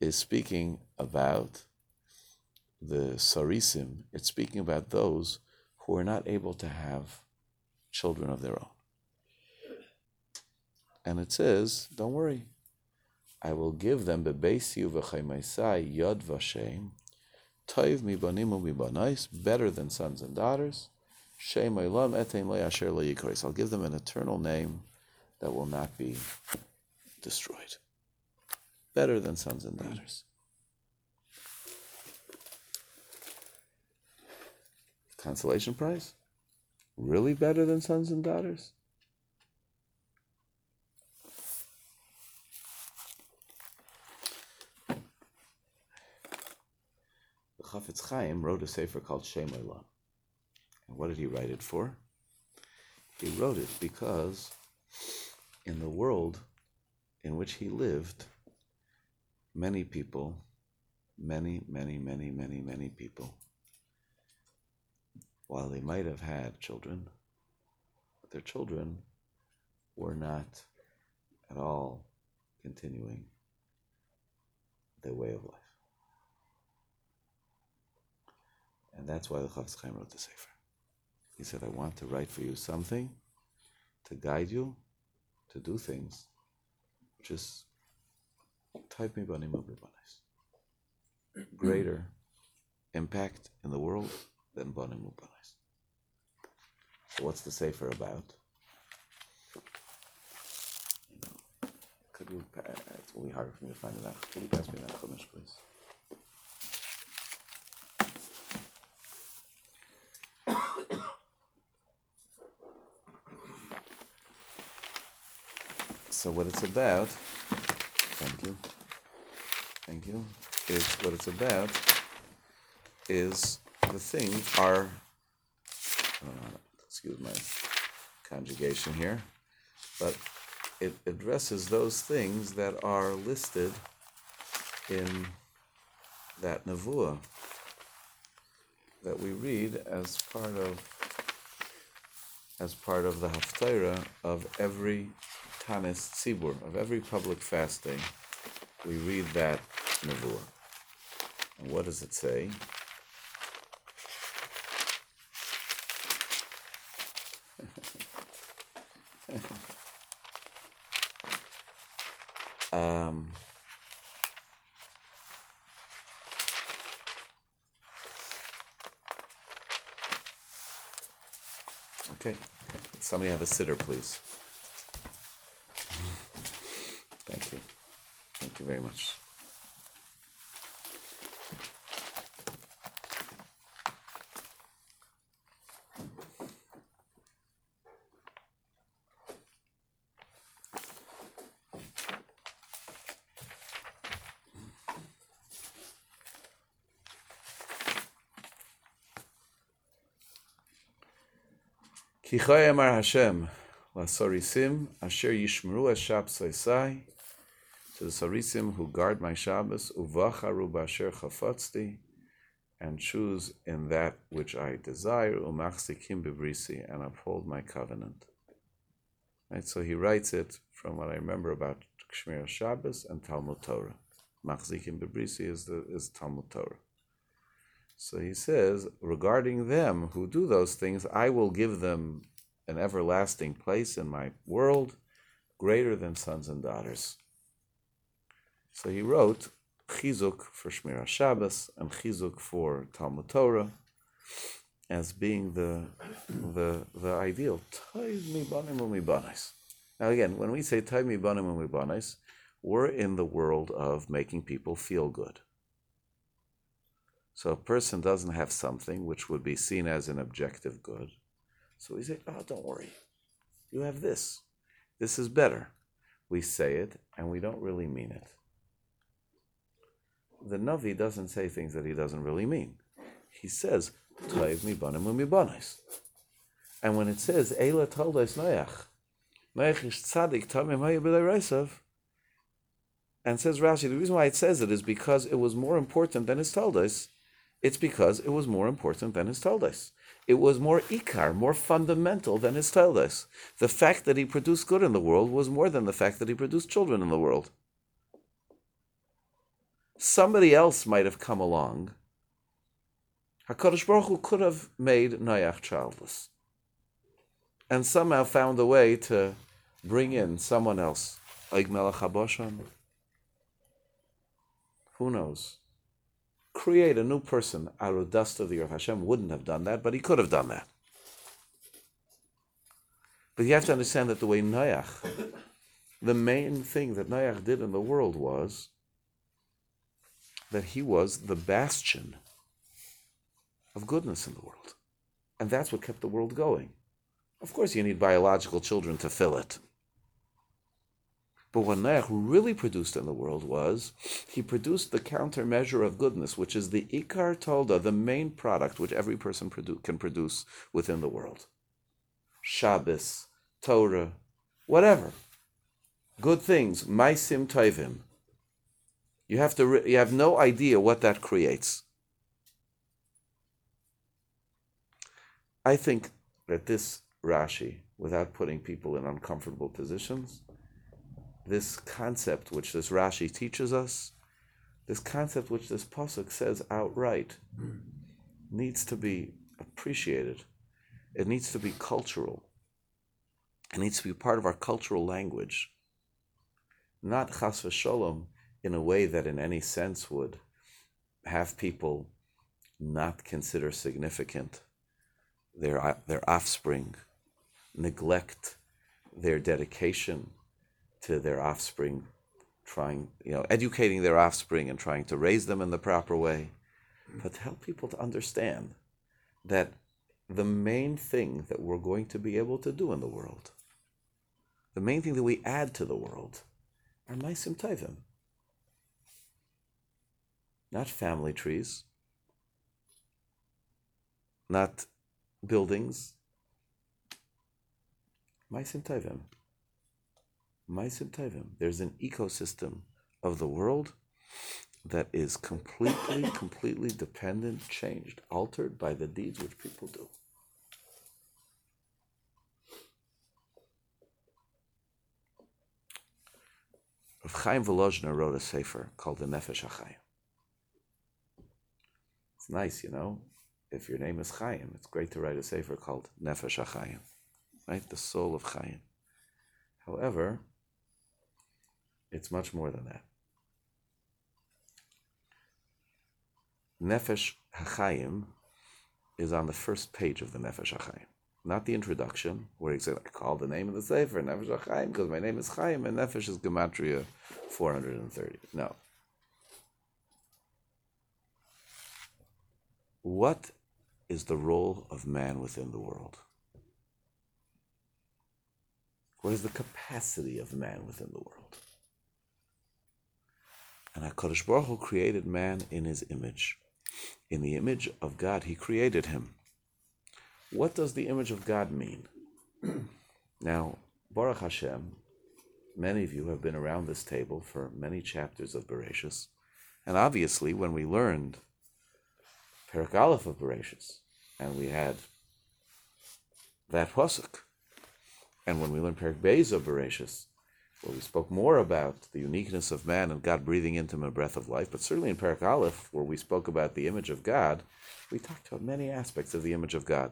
is speaking about the Sarisim, it's speaking about those who are not able to have children of their own. And it says, don't worry, I will give them bebeisiu v'chaymaisai yod vashem, toiv mibanimu mibanais, better than sons and daughters, I'll give them an eternal name that will not be destroyed. Better than sons and daughters. Consolation prize? Really better than sons and daughters? The Chafetz Chaim wrote a sefer called Shem Olam. What did he write it for? He wrote it because in the world in which he lived, many people, many, many, many, many, many people, while they might have had children, their children were not at all continuing their way of life. And that's why the Chafetz Chaim wrote the Sefer. He said, I want to write for you something to guide you to do things Just type me bani greater impact in the world than bani mubanis. So what's the Sefer about? Could you, pa- it's really hard for me to find it out. Could you pass me that Chumash, please? So what it's about, thank you, thank you, is what it's about is the things are, uh, excuse my conjugation here, but it addresses those things that are listed in that nevuah that we read as part of as part of the haftarah of every Tanis Tzibur, of every public fasting, we read that nevuah. And what does it say? um, okay. Somebody have a siddur, please. Thank you. Thank you very much. Kichoy Amar Hashem, Lasorisim, Asher Yishmeru Eshab Saisai, to the Sarisim who guard my Shabbos, Uvacharu Basher Chafatzti, and choose in that which I desire, Umachzikim Bibrisi, and uphold my covenant. Right, so he writes it from what I remember about Shmir Shabbos and Talmud Torah. Machzikim Bibrisi is the is Talmud Torah. So he says, regarding them who do those things, I will give them an everlasting place in my world greater than sons and daughters. So he wrote Chizuk for Shmir Shabbos and Chizuk for Talmud Torah as being the the the ideal. Now again, when we say Toiv mi banim we're in the world of making people feel good. So a person doesn't have something which would be seen as an objective good. So we say, oh, don't worry. You have this. This is better. We say it and we don't really mean it. The Navi doesn't say things that he doesn't really mean. He says, Toiv mi banim u'mibanis. And when it says, Eila toldos Noach, Noach ish tzadik tamim hayu b'lei and says Rashi, the reason why it says it is because it was more important than his toldos. It's because it was more important than his toldos. It was more ikar, more fundamental than his toldos. The fact that he produced good in the world was more than the fact that he produced children in the world. Somebody else might have come along Hakadosh Baruch Hu could have made Noach childless, and somehow found a way to bring in someone else, like Melech. Who knows? Create a new person out of dust of the earth. Hashem wouldn't have done that, but he could have done that. But you have to understand that the way Noach, the main thing that Noach did in the world was that he was the bastion of goodness in the world. And that's what kept the world going. Of course, you need biological children to fill it. But what Noach really produced in the world was he produced the countermeasure of goodness, which is the Ikar Tolda, the main product which every person produ- can produce within the world. Shabbos, Torah, whatever. Good things, Maisim Tovim. You have to. Re- you have no idea what that creates. I think that this Rashi, without putting people in uncomfortable positions, this concept which this Rashi teaches us, this concept which this pasuk says outright, needs to be appreciated. It needs to be cultural. It needs to be part of our cultural language. Not chas v'sholom in a way that, in any sense, would have people not consider significant their their offspring, neglect their dedication to their offspring, trying you know educating their offspring and trying to raise them in the proper way, but help people to understand that the main thing that we're going to be able to do in the world, the main thing that we add to the world, are maisim tovim. Not family trees, not buildings. Maisim tovim. Maisim tovim. There's an ecosystem of the world that is completely, completely dependent, changed, altered by the deeds which people do. Rav Chaim Volozhner wrote a sefer called the Nefesh HaChaim. It's nice, you know. If your name is Chaim, it's great to write a sefer called Nefesh HaChaim, right? The soul of Chaim. However, it's much more than that. Nefesh HaChaim is on the first page of the Nefesh HaChaim, not the introduction, where he said, I call the name of the Sefer Nefesh HaChaim because my name is Chaim and Nefesh is Gematria 430. No. What is the role of man within the world? What is the capacity of man within the world? And HaKadosh Baruch Hu created man in his image. In the image of God, he created him. What does the image of God mean? now, Baruch Hashem, many of you have been around this table for many chapters of Bereshis. And obviously, when we learned Perek Aleph of Bereshis, and we had that pasuk, and when we learned Perek Beis of Bereshis, where we spoke more about the uniqueness of man and God breathing into him a breath of life, but certainly in Perek Aleph, where we spoke about the image of God, we talked about many aspects of the image of God.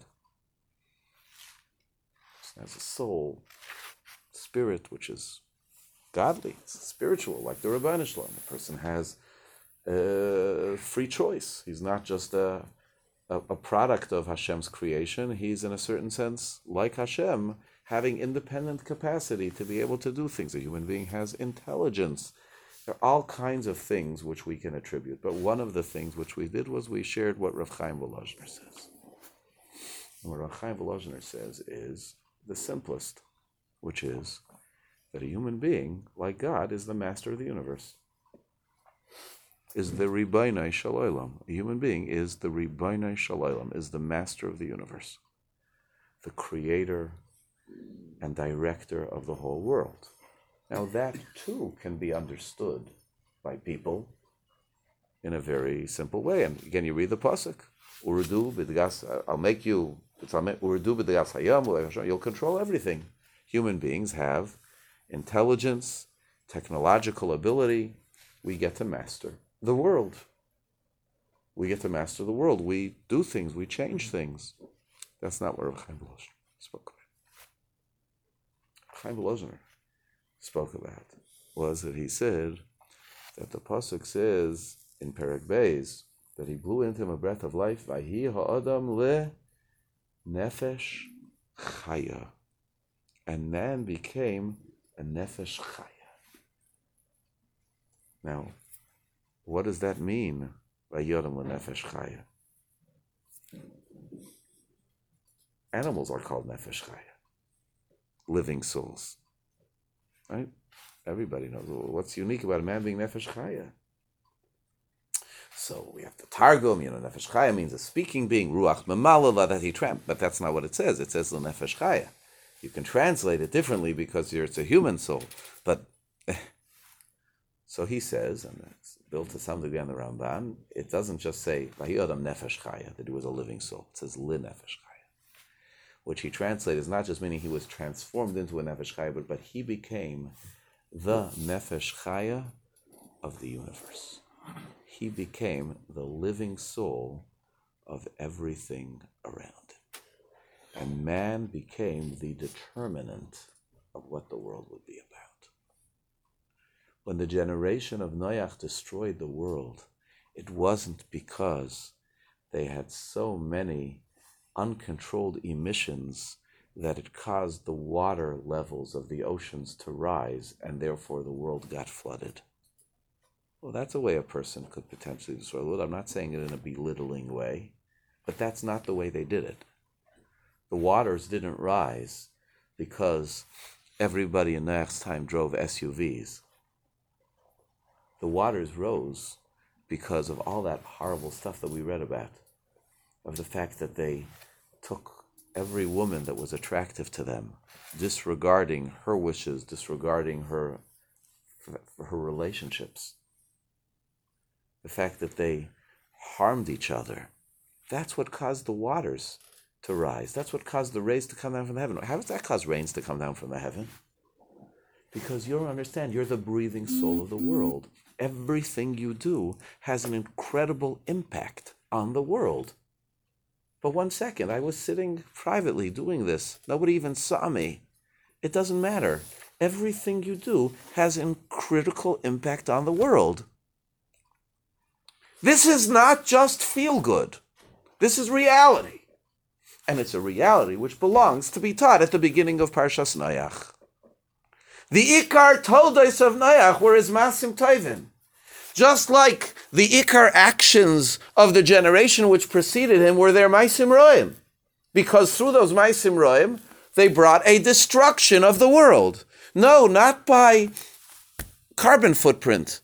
As a soul, spirit, which is godly, it's spiritual, like the Rabbanu Shalom. The person has uh, free choice. He's not just a, a, a product of Hashem's creation. He's, in a certain sense, like Hashem, having independent capacity to be able to do things. A human being has intelligence. There are all kinds of things which we can attribute. But one of the things which we did was we shared what Rav Chaim Volozhner says. And what Rav Chaim Volozhner says is the simplest, which is that a human being, like God, is the master of the universe is the Ribainai Shalom. A human being is the Ribainai Shalom, is the master of the universe, the creator and director of the whole world. Now, that too can be understood by people in a very simple way. And again, you read the Pasuk, Urdu b'dgas, I'll make you, Urdu b'dgas hayam, you'll control everything. Human beings have intelligence, technological ability, we get to master the world. we get to master the world. We do things, we change things. That's not what Chaim Volozhiner spoke about. Chaim Volozhiner spoke about was that he said that the pasuk says in Perek Beis that he blew into him a breath of life. Vahi ha'adam le nefesh chaya, and man became a nefesh chaya. Now, what does that mean? Nefesh chaya. Animals are called nefesh chaya, living souls, right? Everybody knows what's unique about a man being nefesh chaya. So we have the Targum, you know, nefesh chaya means a speaking being, ruach memalala that he tramp, but that's not what it says. It says the nefesh chaya. You can translate it differently because it's a human soul, but so he says, and it's built to some degree on the Ramban. It doesn't just say nefesh chaya that he was a living soul. It says li nefesh chaya, which he translates not just meaning he was transformed into a nefesh chaya, but but he became the nefesh chaya of the universe. He became the living soul of everything around him. And man became the determinant of what the world would be about. When the generation of Noach destroyed the world, it wasn't because they had so many uncontrolled emissions that it caused the water levels of the oceans to rise and therefore the world got flooded. Well, that's a way a person could potentially destroy the world. I'm not saying it in a belittling way, but that's not the way they did it. The waters didn't rise because everybody in Noach's time drove SUVs. The waters rose because of all that horrible stuff that we read about, of the fact that they took every woman that was attractive to them, disregarding her wishes, disregarding her her relationships. The fact that they harmed each other, that's what caused the waters to rise. That's what caused the rays to come down from heaven. How does that cause rains to come down from the heaven? Because you don't understand, you're the breathing soul of the world. Everything you do has an incredible impact on the world. But one second, I was sitting privately doing this. Nobody even saw me. It doesn't matter. Everything you do has a critical impact on the world. This is not just feel good. This is reality. And it's a reality which belongs to be taught at the beginning of Parshas Noach. The Ikar Toldos of Noach were his Masim Tovim. Just like the Ikar actions of the generation which preceded him were their Maisim Roim. Because through those Maisim Roim, they brought a destruction of the world. No, not by carbon footprint,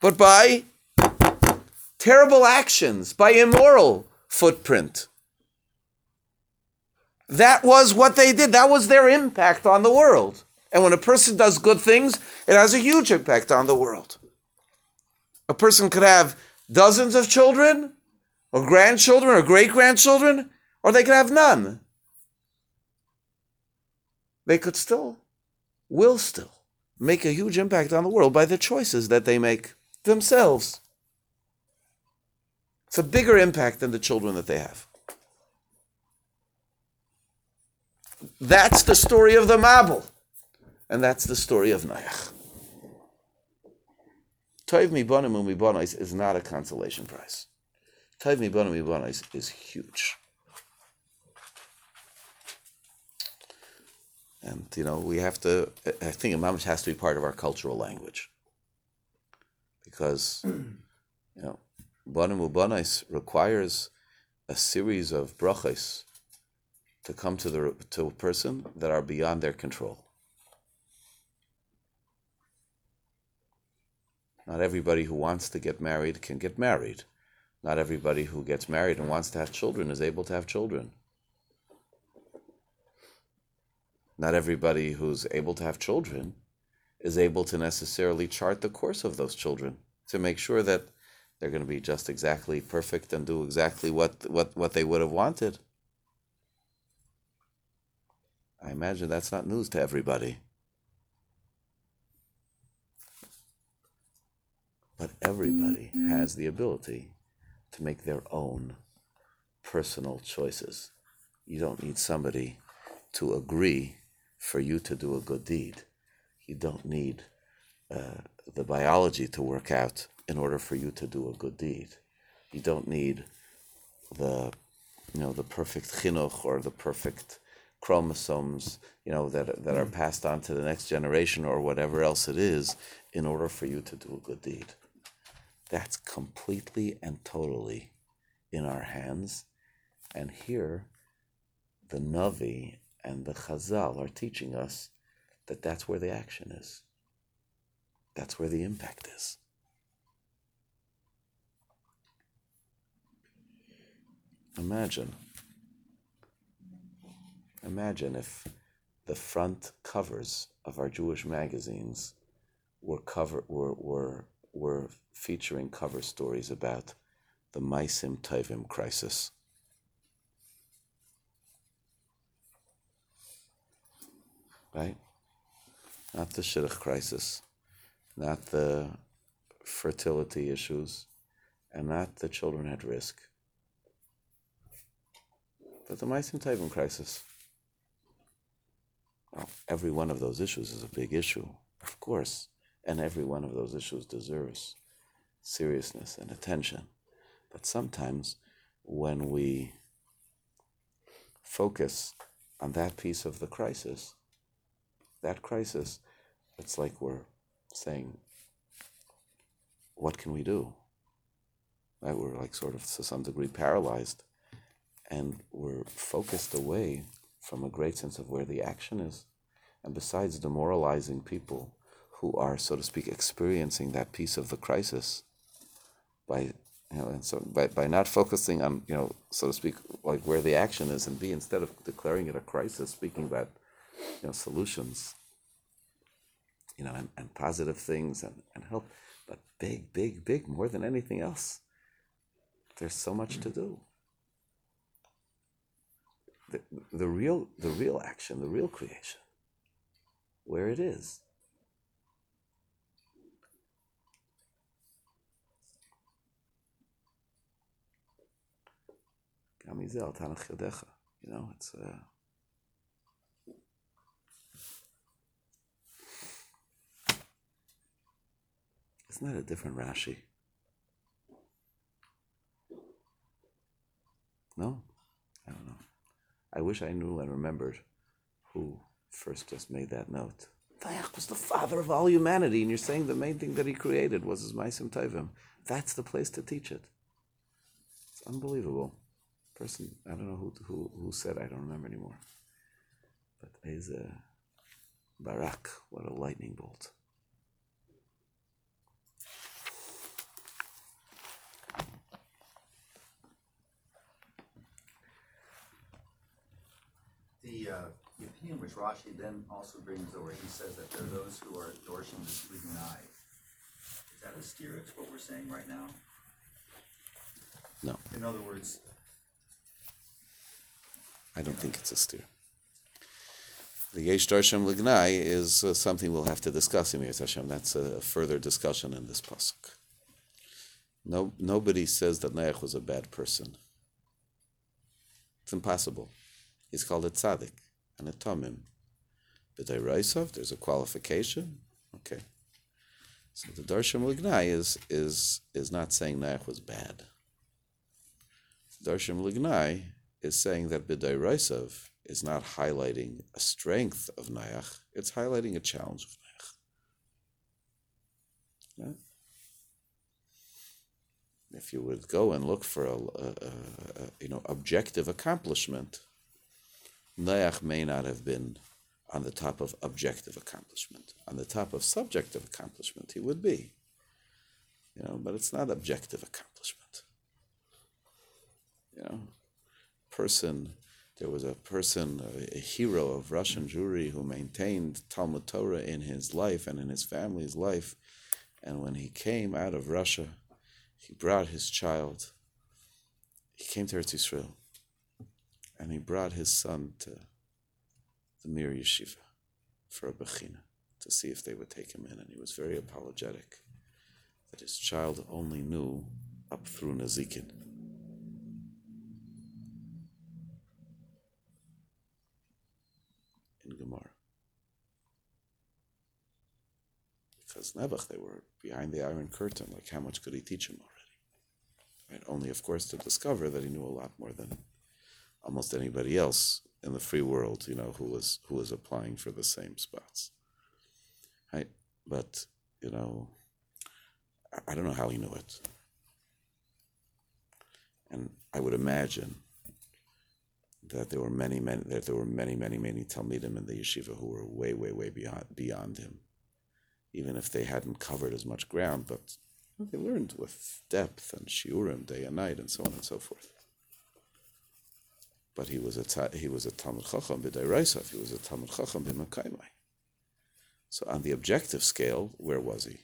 but by terrible actions, by immoral footprint. That was what they did. That was their impact on the world. And when a person does good things, it has a huge impact on the world. A person could have dozens of children, or grandchildren, or great grandchildren, or they could have none. They could still, will still, make a huge impact on the world by the choices that they make themselves. It's a bigger impact than the children that they have. That's the story of the Mabul. And that's the story of Noach. Toiv mi bonis is not a consolation prize. Toiv mi bonis is huge. And, you know, we have to, I think Imamish has to be part of our cultural language. Because, you know, bonim bonis requires a series of brachas to come to the to a person that are beyond their control. Not everybody who wants to get married can get married. Not everybody who gets married and wants to have children is able to have children. Not everybody who's able to have children is able to necessarily chart the course of those children to make sure that they're going to be just exactly perfect and do exactly what, what, what they would have wanted. I imagine that's not news to everybody. But everybody has the ability to make their own personal choices. You don't need somebody to agree for you to do a good deed. You don't need uh, the biology to work out in order for you to do a good deed. You don't need the you know the perfect chinuch or the perfect chromosomes you know that that are passed on to the next generation or whatever else it is in order for you to do a good deed. That's completely and totally in our hands. And here, the Navi and the Chazal are teaching us that that's where the action is. That's where the impact is. Imagine. Imagine if the front covers of our Jewish magazines were cover were were were featuring cover stories about the Maisim Tovim crisis. Right? Not the Shidduch crisis, not the fertility issues, and not the children at risk, but the Maisim Tovim crisis. Well, every one of those issues is a big issue, of course, and every one of those issues deserves seriousness and attention. But sometimes when we focus on that piece of the crisis, that crisis, it's like we're saying, what can we do? Right? We're like sort of to some degree paralyzed and we're focused away from a great sense of where the action is. And besides demoralizing people who are, so to speak, experiencing that piece of the crisis by you know, and so by, by not focusing on, you know, so to speak, like where the action is, and be instead of declaring it a crisis, speaking about, you know, solutions, you know, and, and positive things and, and help, but big, big, big, more than anything else. There's so much to do. The, the real the real action, the real creation, where it is. Gamizel Tanach Yodecha. You know, it's uh, Isn't that a different Rashi? No? I don't know. I wish I knew and remembered who first just made that note. Vayach was the father of all humanity, and you're saying the main thing that he created was his Maisim Tovim. That's the place to teach it. It's unbelievable. Person, I don't know who who, who said, I don't remember anymore. But he's a Barak, what a lightning bolt. The, uh, the opinion which Rashi then also brings over, he says that there are those who are Dorshim Lignai. Is that a steer to what we're saying right now? No, In other words, I don't think it's a steer. The Yesh Darshem Lignai is uh, something we'll have to discuss in Yirz Hashem. That's a further discussion in this pasuk. No, nobody says that Noach was a bad person. It's impossible. He's called a tzaddik and a tamim. B'dayraisov, there's a qualification. Okay. So the Darshan Lignai is is is not saying Noach was bad. Darshan Lignai is saying that B'dayraisov is not highlighting a strength of Noach, it's highlighting a challenge of. Right? If you would go and look for a, a, a, you know objective accomplishment, Noach may not have been on the top of objective accomplishment. On the top of subjective accomplishment, he would be. You know, but it's not objective accomplishment. You know, person, there was a person, a, a hero of Russian Jewry who maintained Talmud Torah in his life and in his family's life. And when he came out of Russia, he brought his child. He came to Eretz Yisrael and he brought his son to the Mir Yeshiva for a bechina to see if they would take him in, and he was very apologetic that his child only knew up through Nazikin. Gemara. Because Nebuch, they were behind the Iron Curtain. Like, how much could he teach him already? Right? Only, of course, to discover that he knew a lot more than almost anybody else in the free world, you know, who was who was applying for the same spots. Right? But, you know, I- I don't know how he knew it. And I would imagine that there were many, many that there were many, many, many Talmidim in the yeshiva who were way, way, way beyond beyond him. Even if they hadn't covered as much ground, but they learned with depth and shiurim day and night and so on and so forth. But he was a ta- he was a Talmid Chacham b'Dairasav. He was a Talmid Chacham b'Makaimai. So on the objective scale, where was he?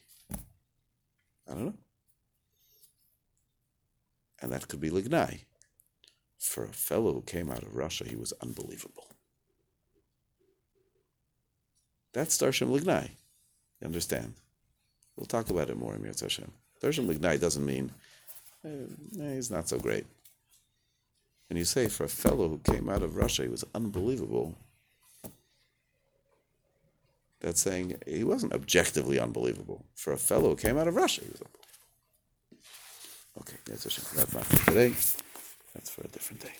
I don't know. And that could be Lignai. For a fellow who came out of Russia, he was unbelievable. That's Darshan Lignai. You understand? We'll talk about it more in Mirz Hashem. Darshan Lignai doesn't mean eh, eh, he's not so great. And you say for a fellow who came out of Russia, he was unbelievable. That's saying he wasn't objectively unbelievable. For a fellow who came out of Russia, he was unbelievable. Okay, that's, that's not for today. That's for a different day.